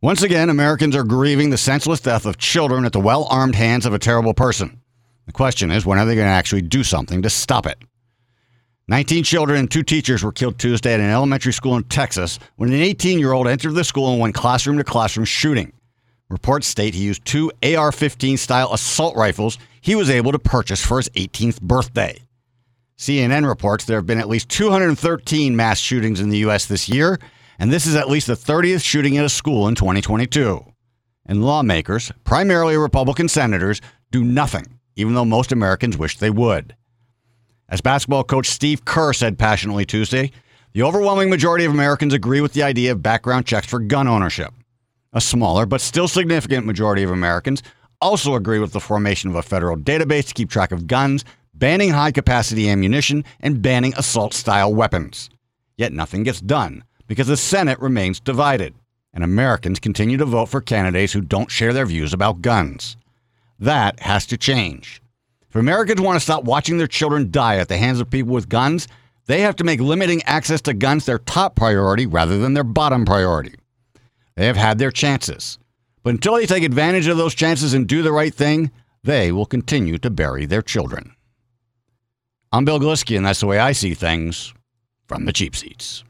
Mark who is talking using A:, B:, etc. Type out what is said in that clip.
A: Once again, Americans are grieving the senseless death of children at the well armed hands of a terrible person. The question is, when are they going to actually do something to stop it? 19 children and two teachers were killed Tuesday at an elementary school in Texas when an 18 year old entered the school and went classroom to classroom shooting. Reports state he used two AR 15 style assault rifles he was able to purchase for his 18th birthday. CNN reports there have been at least 213 mass shootings in the U.S. this year, and this is at least the 30th shooting at a school in 2022. And lawmakers, primarily Republican senators, do nothing, even though most Americans wish they would. As basketball coach Steve Kerr said passionately Tuesday, the overwhelming majority of Americans agree with the idea of background checks for gun ownership. A smaller but still significant majority of Americans also agree with the formation of a federal database to keep track of guns, banning high capacity ammunition, and banning assault style weapons. Yet nothing gets done because the Senate remains divided, and Americans continue to vote for candidates who don't share their views about guns. That has to change. If Americans want to stop watching their children die at the hands of people with guns, they have to make limiting access to guns their top priority rather than their bottom priority. They have had their chances. But until they take advantage of those chances and do the right thing, they will continue to bury their children. I'm Bill Glisky, and that's the way I see things from the cheap seats.